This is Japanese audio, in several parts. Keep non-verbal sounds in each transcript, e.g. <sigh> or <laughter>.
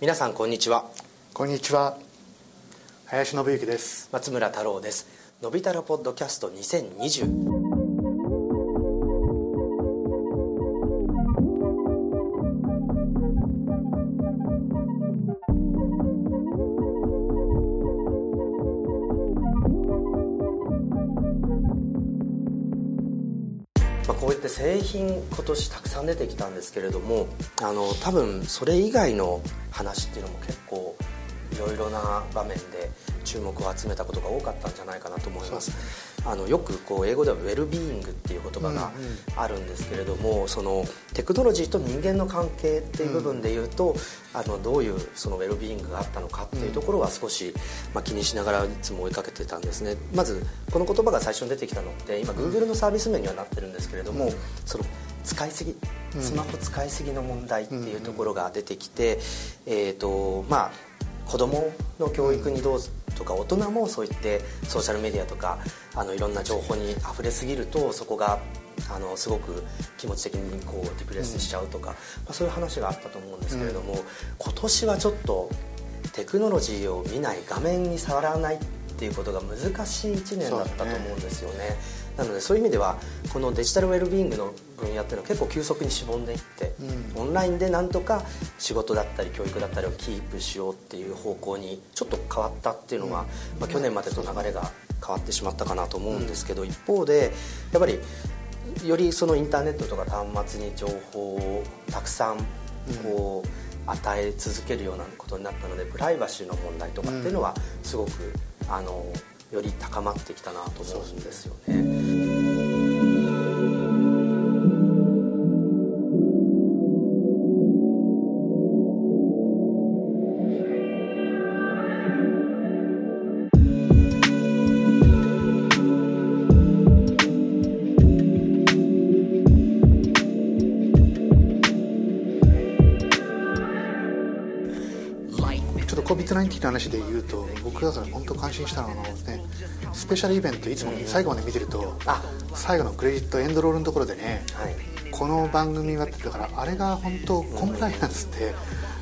皆さんこんにちは。こんにちは。林信之です。松村太郎です。のび太郎ポッドキャスト2020品今年たくさん出てきたんですけれどもあの多分それ以外の話っていうのも結構いろいろな場面で注目を集めたことが多かったんじゃないかなと思います。あのよくこう英語ではウェルビーイングっていう言葉があるんですけれども、そのテクノロジーと人間の関係っていう部分でいうと、あのどういうそのウェルビーイングがあったのかっていうところは少し、まあ、気にしながらいつも追いかけてたんですね。まずこの言葉が最初に出てきたのって今 Google のサービス面にはなってるんですけれども、その使いすぎスマホ使いすぎの問題っていうところが出てきて、えーとまあ子どもの教育にどうとか大人もそういってソーシャルメディアとかあのいろんな情報にあふれすぎるとそこがあのすごく気持ち的にこうディプレスしちゃうとか、まあ、そういう話があったと思うんですけれども、今年はちょっとテクノロジーを見ない画面に触らないっていうことが難しい1年だったと思うんですよね。なのでそういう意味ではこのデジタルウェルビーイングの分野っていうのは結構急速にしぼんでいって、うん、オンラインでなんとか仕事だったり教育だったりをキープしようっていう方向にちょっと変わったっていうのが、まあ、去年までと流れが変わってしまったかなと思うんですけど、一方でやっぱりよりそのインターネットとか端末に情報をたくさんこう与え続けるようなことになったのでプライバシーの問題とかっていうのはすごくあのより高まってきたなと思うんですよね。COVID-19 の話で言うと僕が本当感心したのはねスペシャルイベントいつも最後まで見てると最後のクレジットエンドロールのところでね、はい、この番組はってだからあれが本当コンプライアンスって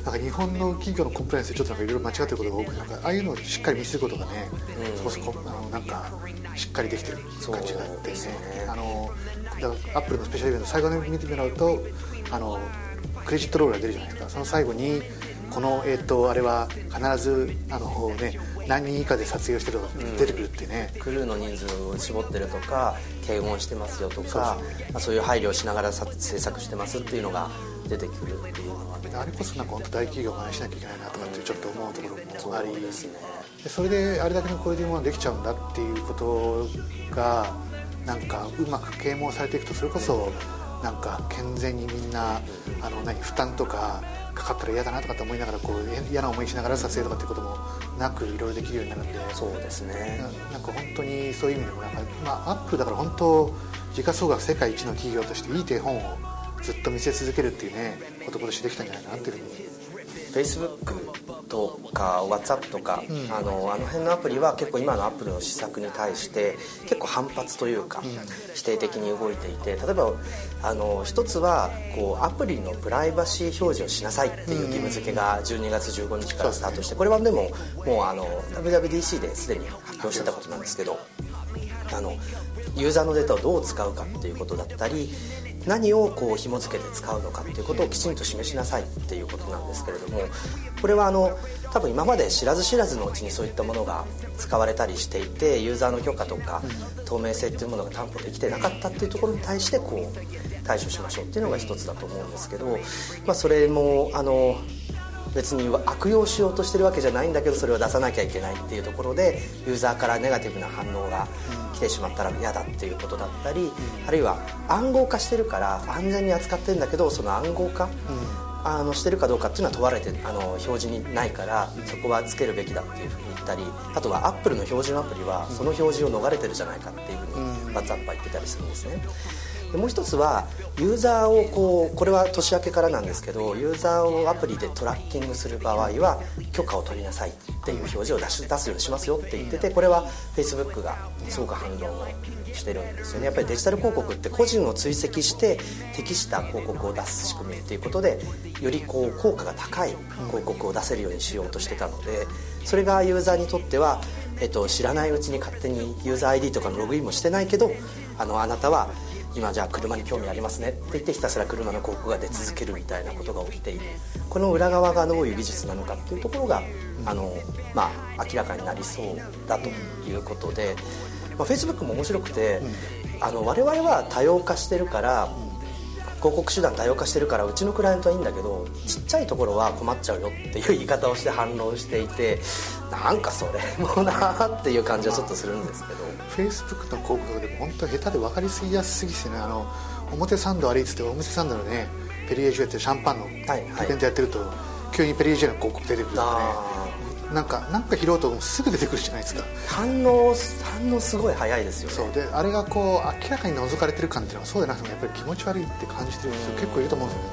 なんか日本の企業のコンプライアンスでちょっとなんかいろいろ間違ってることが多くてなんかああいうのをしっかり見せることがね、そこそこあのなんかしっかりできてる感じがあってねね。あのだからアップルのスペシャルイベント最後に見てもらうとあのクレジットロールが出るじゃないですか。その最後にこの、えーと、あれは必ずあの、ね、何人以下で撮影してるとか出てくるってね、うん、クルーの人数を絞ってるとか検温してますよとかそうそう。いう配慮をしながら制作してますっていうのが出てくるっていうのはあれこそなんか本当大企業を真似しなきゃいけないなとかってちょっと思うところもあり、うん、ですね。それであれだけのこれでものできちゃうんだっていうことがなんかうまく啓蒙されていくとそれこそなんか健全にみんなあの何負担とかかかったら嫌だなとかって思いながらこう嫌な思いしながら撮影とかっていうこともなくいろいろできるようになるんで。そうですね。なんか本当にそういう意味でもなんか、まあ、アップルだから本当時価総額世界一の企業としていい手本をずっと見せ続けるっていうねこと今年できたんじゃないかなっていうふうに。Facebook とか WhatsApp とか、うん、あのあの辺のアプリは結構今のアップルの施策に対して結構反発というか、うん、否定的に動いていて例えばあの一つはこうアプリのプライバシー表示をしなさいっていう義務付けが12月15日からスタートしてこれはでももうあの WWDC ですでに発表してたことなんですけどあのユーザーのデータをどう使うかっていうことだったり何をこう紐付けて使うのかっていうことをきちんと示しなさいっていうことなんですけれどもこれはあの多分今まで知らず知らずのうちにそういったものが使われたりしていてユーザーの許可とか透明性っていうものが担保できてなかったっていうところに対してこう対処しましょうっていうのが一つだと思うんですけど、まあ、それもあの別に悪用しようとしてるわけじゃないんだけどそれを出さなきゃいけないっていうところでユーザーからネガティブな反応が来てしまったら嫌だっていうことだったり、あるいは暗号化してるから安全に扱ってるんだけどその暗号化、あのしてるかどうかっていうのは問われてあの表示にないからそこはつけるべきだっていうふうに言ったりあとはアップルの標準アプリはその表示を逃れてるじゃないかっていうふうに WhatsApp は言ってたりするんですねもう一つはユーザーをこうこれは年明けからなんですけどユーザーをアプリでトラッキングする場合は許可を取りなさいっていう表示を出し出すようにしますよって言っててこれは Facebook がすごく反論をしてるんですよね。やっぱりデジタル広告って個人を追跡して適した広告を出す仕組みっていうことでよりこう効果が高い広告を出せるようにしようとしてたのでそれがユーザーにとっては、えっと、知らないうちに勝手にユーザー ID とかのログインもしてないけどあのあなたは今じゃあ車に興味ありますね。って言ってひたすら車の広告が出続けるみたいなことが起きている。この裏側がどういう技術なのかっていうところがあの、まあ、明らかになりそうだということで、まあ、Facebook も面白くて、あの我々は多様化してるから、広告手段多様化してるからうちのクライアントはいいんだけどちっちゃいところは困っちゃうよっていう言い方をして反論していてなんかそれもなっていう感じはちょっとするんですけど。フェイスブックの広告でも本当下手で分かりすぎやすすぎてねあの表参道歩いてて表参道のねペリエジュってシャンパンのイベントやってると、はいはい、急にペリエジュの広告出てくるとかねなんかなんか拾うとすぐ出てくるじゃないですか。反応反応すごい早いですよね。そう。であれがこう明らかに覗かれてる感っていうのはそうでなくてもやっぱり気持ち悪いって感じてる人結構いると思うんですよ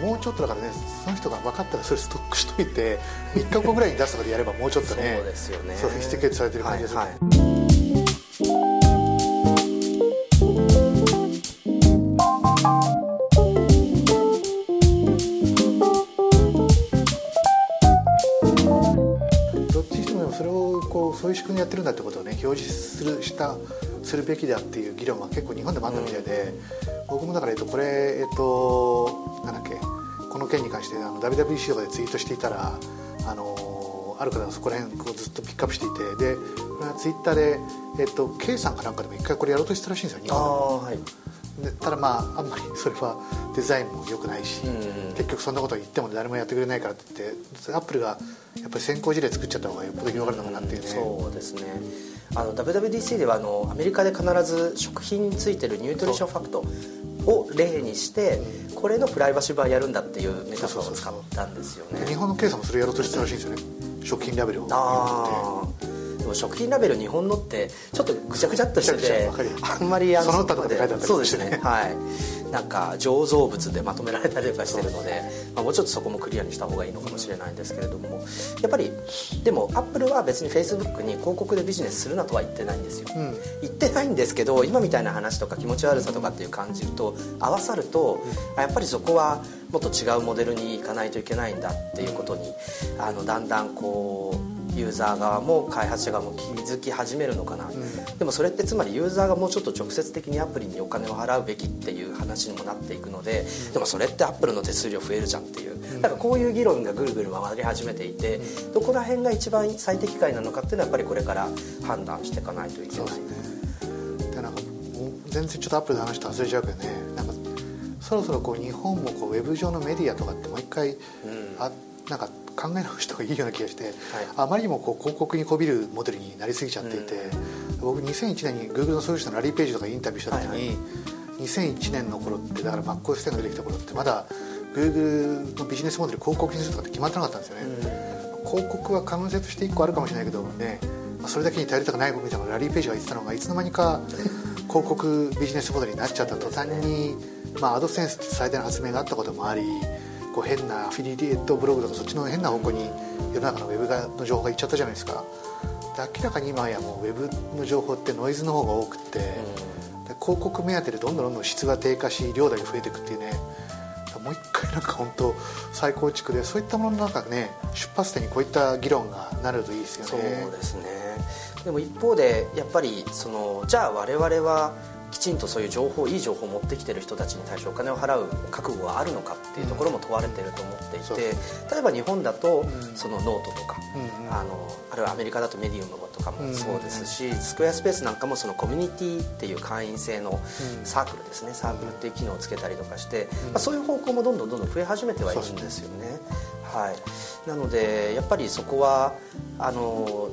ね。もうちょっとだからねその人が分かったらそれストックしといて <laughs> 3日後ぐらいに出すとかでやればもうちょっとねそうですよね。ソフィスティケートされてる感じがする、はいはいそういう仕組みやってるんだってことをね表示するしたするべきだっていう議論は結構日本でもあったみたいで、うん、僕もだから、えっと、これ、えっと、なんだっけこの件に関してあの WWC とかでツイートしていたらあのある方がそこら辺こうずっとピックアップしていてでツイッターで、えっと、K さんかなんかでも一回これやろうとしたらしいんですよ日本でも。でただまああんまりそれはデザインも良くないし、結局そんなこと言っても誰もやってくれないからって言ってアップルがやっぱり先行事例作っちゃった方がよっぽど広がるのかなっていうね、うん、そうですね。あの WWDC ではあのアメリカで必ず食品についてるニュートリションファクトを例にしてこれのプライバシー版やるんだっていうメタファーを使ったんですよね。日本の計算もそれやろうとしてたらしいんですよね。食品ラベルをああでも食品ラベル日本のってちょっとぐちゃぐちゃっとしててあんまりあのその他とかでそうですね。<laughs> はい。なんか醸造物でまとめられたりとかしてるので、まあ、もうちょっとそこもクリアにした方がいいのかもしれないんですけれどもやっぱりでもアップルは別にフェイスブックに広告でビジネスするなとは言ってないんですよ、うん、言ってないんですけど今みたいな話とか気持ち悪さとかっていう感じと合わさると、うん、やっぱりそこはもっと違うモデルにいかないといけないんだっていうことにあのだんだんこうユーザー側も開発者側も気づき始めるのかな、うん、でもそれってつまりユーザーがもうちょっと直接的にアプリにお金を払うべきっていう話にもなっていくので、うん、でもそれってアップルの手数料増えるじゃんっていう、うん、だからこういう議論がぐるぐる回り始めていて、どこら辺が一番最適解なのかっていうのはやっぱりこれから判断していかないといけない。でなんか全然ちょっとアップルの話と外れちゃうけどね。なんかそろそろこう日本もこうウェブ上のメディアとかってもう一回、うん、あなんか考え直した方がいいような気がして、はい、あまりにもこう広告にこびるモデルになりすぎちゃっていて、うん、僕2001年に Google のソリューションのラリー・ページとかインタビューした時に、はいはい、2001年の頃ってだから MacOS10 が出てきた頃ってまだ Google のビジネスモデル広告にするとかって決まってなかったんですよね、うん、広告は可能性として1個あるかもしれないけどねそれだけに頼りたくないみたいなラリー・ページが言ってたのがいつの間にか広告ビジネスモデルになっちゃった途端に、まあ、アドセンスって最大の発明があったこともありこう変なアフィリエイトブログとかそっちの変な方向に世の中のウェブの情報がいっちゃったじゃないですか。明らかに今やもうウェブの情報ってノイズの方が多くて、広告目当てでどんどんどんどん質が低下し量だけ増えていくっていうねもう一回なんか本当再構築でそういったものの中ね出発点にこういった議論がなるといいですよね。そうですね。でも一方でやっぱりそのじゃあ我々はきちんとそういう情報いい情報を持ってきてる人たちに対してお金を払う覚悟はあるのかっていうところも問われてると思っていて、例えば日本だとそのノートとか、あのあるいはアメリカだとメディウムとかもそうですし、 Squarespace なんかもそのコミュニティっていう会員制のサークルですね。サークルっていう機能をつけたりとかして、まあ、そういう方向もどんどんどんどん増え始めてはいるんですよね。はい、なのでやっぱりそこはあの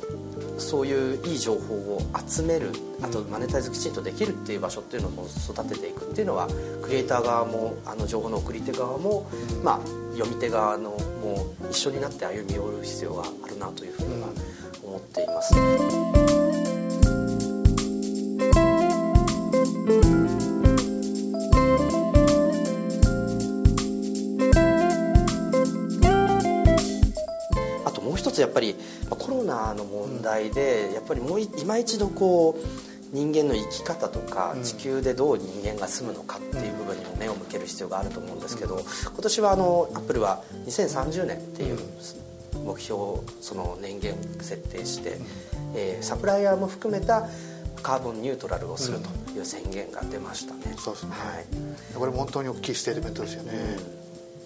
そういういい情報を集めるあとマネタイズきちんとできるっていう場所っていうのも育てていくっていうのはクリエイター側もあの情報の送り手側も、まあ、読み手側のもう一緒になって歩み寄る必要があるなというふうには思っています。の問題でやっぱりもう今一度こう人間の生き方とか地球でどう人間が住むのかっていう部分にも目を向ける必要があると思うんですけど今年はあのアップルは2030年っていう目標をその年限設定して、えー、サプライヤーも含めたカーボンニュートラルをするという宣言が出ましたね、うん、そうですね、はい、これ本当に大きいステートメントですよね、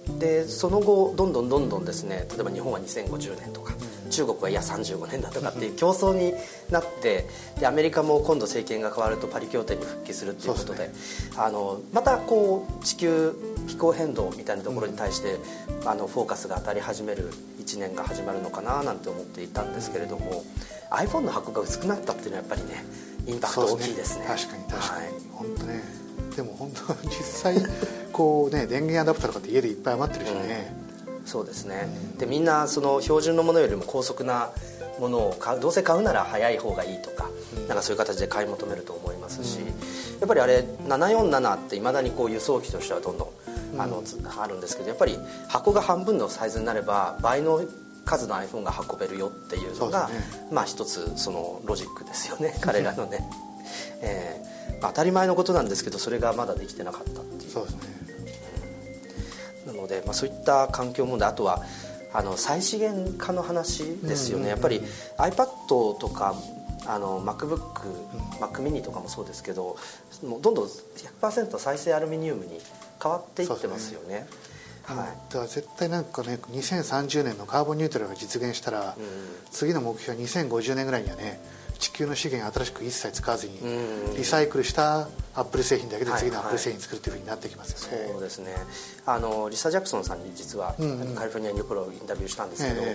うん、でその後どんどんどんどんですね例えば日本は2050年とか、うん、中国はいや35年だとかっていう競争になってでアメリカも今度政権が変わるとパリ協定に復帰するっていうことで、ね、あのまたこう地球気候変動みたいなところに対して、あのフォーカスが当たり始める1年が始まるのかななんて思っていたんですけれども iPhone の箱が薄くなったっていうのはやっぱりねインパクト大きいですね、ね、確かに確かに、はい、本当ね。でも本当実際こうね電源アダプターとかって家でいっぱい余ってるしね、うん、そうですね、うん、でみんなその標準のものよりも高速なものを買うどうせ買うなら早い方がいいとか、うん、なんかそういう形で買い求めると思いますし、やっぱりあれ747っていまだにこう輸送機としてはどんどんあの、あるんですけどやっぱり箱が半分のサイズになれば倍の数の iPhone が運べるよっていうのが、ね、まあ一つそのロジックですよね彼らのね、えーまあ、当たり前のことなんですけどそれがまだできてなかったっていう。そうですね、うん、なので、まあ、そういった環境問題あとはあの再資源化の話ですよね、やっぱり iPad とかあの MacBook、Mac mini とかもそうですけどもうどんどん100%再生アルミニウムに変わっていってますよね。はい、だから絶対なんかね2030年のカーボンニュートラルが実現したら、うん、次の目標2050年ぐらいにはね地球の資源新しく一切使わずにリサイクルしたアップル製品だけで次のアップル製品作るっていうふうになってきますよね、はいはい、そうですね。あのリサ・ジャクソンさんに実は、うんうん、カリフォルニア・ニュープロをインタビューしたんですけど、えー、や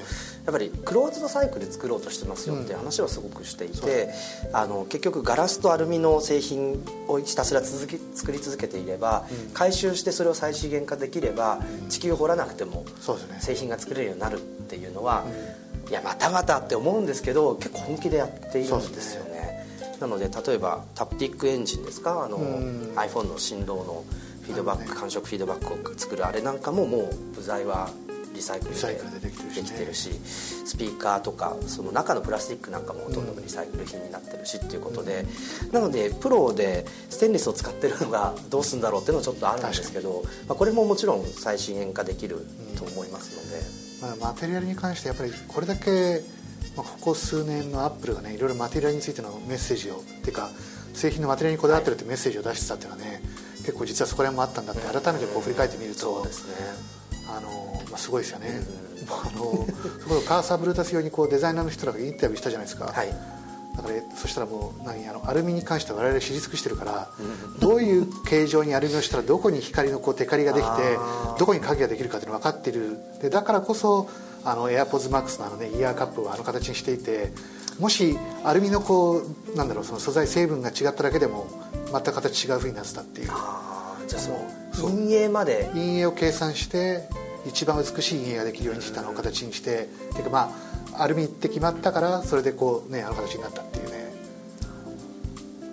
っぱりクローズドサイクル作ろうとしてますよっていう話はすごくしていて、うん、あの結局ガラスとアルミの製品をひたすら続き作り続けていれば、うん、回収してそれを再資源化できれば、うん、地球を掘らなくても製品が作れるようになるっていうのは、いやまたまたって思うんですけど結構本気でやっているんですよね。なので例えばタプティックエンジンですか？あの iPhone の振動のフィードバック、感触フィードバックを作るあれなんかももう部材はリサイクルでできてるし。スピーカーとかその中のプラスチックなんかもほとんどリサイクル品になってるしっていうことで、なのでプロでステンレスを使ってるのがどうするんだろうっていうのはちょっとあるんですけど、まあ、これももちろん最新鋭化できると思いますので、まあ、マテリアルに関してやっぱりこれだけまあ、ここ数年のアップルがねいろいろマテリアルについてのメッセージをっていうか製品のマテリアルにこだわってるってメッセージを出してたっていうのはね結構実はそこら辺もあったんだって改めてこう振り返ってみると、そうですね。あの、まあ、すごいですよね、あのすごいカーサーブルータス用にこうデザイナーの人らがインタビューしたじゃないですか、はい、だからそしたらもう何あのアルミに関しては我々知り尽くしてるから、どういう形状にアルミをしたらどこに光のこうテカリができてどこに影ができるかっていうのが分かっている。でだからこそあの AirPods Max のあの、ね、イヤーカップをあの形にしていてもしアルミのこうなんだろうその素材成分が違っただけでも全く形違うふうになってたっていう。ああじゃあその陰影まで。陰影を計算して一番美しい陰影ができるようにしたのを形にしてっていうかまあアルミって決まったからそれでこうねあの形になったっていうね。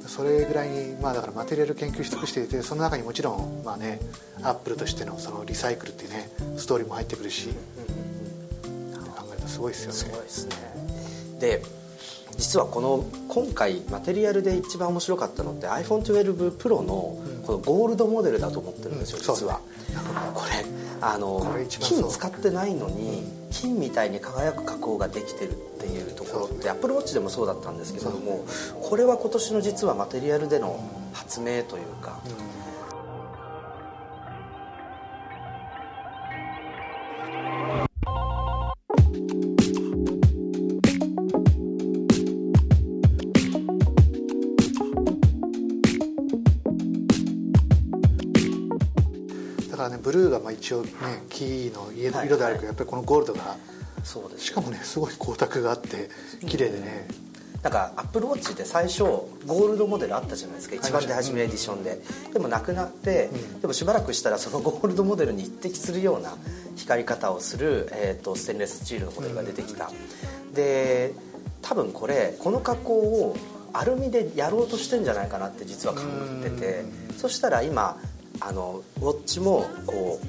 それぐらいにまあだからマテリアル研究し尽くしていてその中にもちろんまあねアップルとしてのそのリサイクルっていうねストーリーも入ってくるし、すごいですよね。すごいですね。で実はこの今回マテリアルで一番面白かったのって iPhone12 Pro のこのゴールドモデルだと思ってるんですよ、実は。これあの金使ってないのに金みたいに輝く加工ができてるっていうところってアップルウォッチでもそうだったんですけどもこれは今年の実はマテリアルでの発明というか、ブルーがまあ一応ねキーの色であるけど、やっぱりこのゴールドがそうです、しかもねすごい光沢があって綺麗でね、なんかアップルウォッチって最初ゴールドモデルあったじゃないですか一番出始めエディションで、でもなくなって、でもしばらくしたらそのゴールドモデルに匹敵するような光り方をする、えー、とステンレススチールのモデルが出てきた、で多分これこの加工をアルミでやろうとしてんじゃないかなって実は考えてて。そしたら今あのウォッチもこ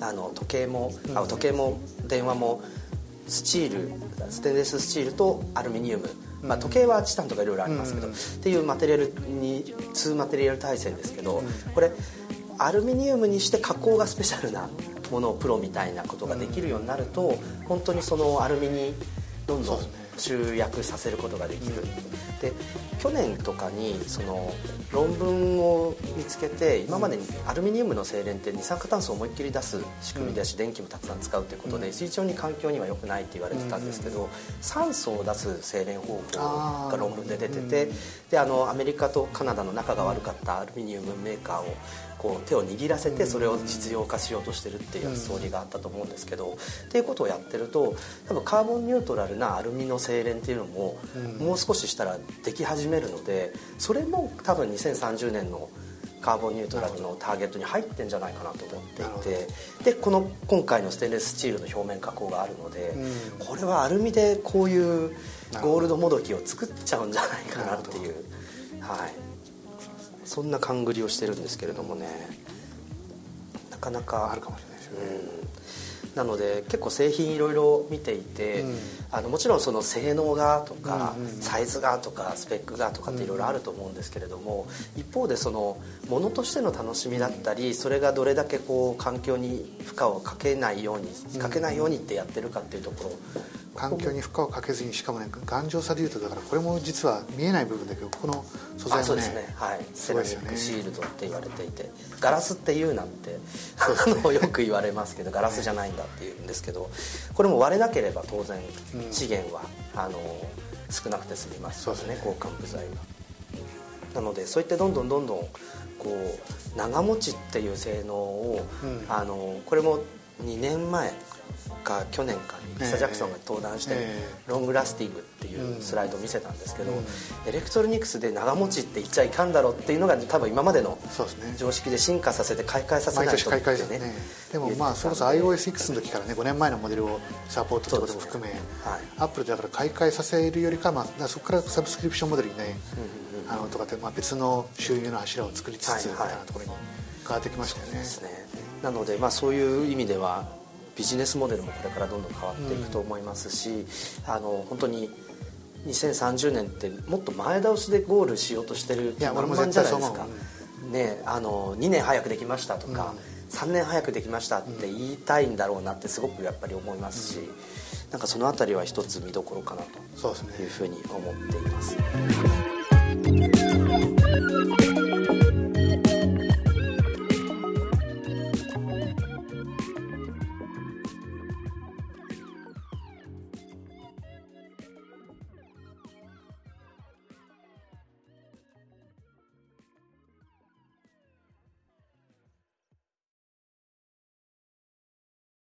うあの時計も、あ時計も電話もスチールステンレススチールとアルミニウム、まあ、時計はチタンとかいろいろありますけど、っていうマテリアルに2マテリアル対戦ですけど、これアルミニウムにして加工がスペシャルなものをプロみたいなことができるようになると本当にそのアルミにどんどん集約させることができる、で去年とかにその論文を見つけて今までにアルミニウムの精錬って二酸化炭素を思いっきり出す仕組みだし、電気もたくさん使うということで非常に環境には良くないって言われてたんですけど、酸素を出す精錬方法が論文で出てて、であのアメリカとカナダの仲が悪かったアルミニウムメーカーをこう手を握らせてそれを実用化しようとしてるっていうストーリーがあったと思うんですけど、っていうことをやってると多分カーボンニュートラルなアルミの精錬っていうのももう少ししたらでき始めるのでそれも多分2030年のカーボンニュートラルのターゲットに入ってんじゃないかなと思っていてでこの今回のステンレススチールの表面加工があるので、これはアルミでこういうゴールドもどきを作っちゃうんじゃないかなっていう、はい、そんな勘繰りをしてるんですけれどもね。なかなかあるかもしれないですよね、うん。なので結構製品いろいろ見ていて、うん、あのもちろんその性能がとか、うんうん、サイズがとかスペックがとかっていろいろあると思うんですけれども、うん、一方でそのものとしての楽しみだったりそれがどれだけこう環境に負荷をかけないようにかけないようにってやってるかっていうところ環境に負荷をかけずにしかもね頑丈さでいうとだからこれも実は見えない部分だけどこの素材もねね、はい、セラミックシールドって言われていてガラスって言うなんてそう、ね、よく言われますけどガラスじゃないんだっていうんですけどこれも割れなければ当然資源は、うん、あの少なくて済みますからね。交換部材が。なのでそういってどんどんどんどんこう長持ちっていう性能を、うん、あのこれも2年前か去年かにリサ・ジャクソンが登壇して「ロングラスティング」っていうスライドを見せたんですけど、エレクトロニクスで長持ちって言っちゃいかんだろうっていうのが多分今までの常識で進化させて買い替えさせないとってね。ね。でもまあそろそろ iOSX の時からね5年前のモデルをサポートってことも含め、ねはい、アップルでだから買い替えさせるよりか,、まあ、そこからサブスクリプションモデルにね、あのとかって、まあ、別の収入の柱を作りつつみたいなところに変わってきましたよね。はい。はい、ね。なので、まあ、そういう意味ではビジネスモデルもこれからどんどん変わっていくと思いますし、あの本当に2030年ってもっと前倒しでゴールしようとしてる満々じゃないですか、ね、あの2年早くできましたとか、うん、3年早くできましたって言いたいんだろうなってすごくやっぱり思いますし、うん、なんかその辺りは一つ見どころかなというふうに思っています。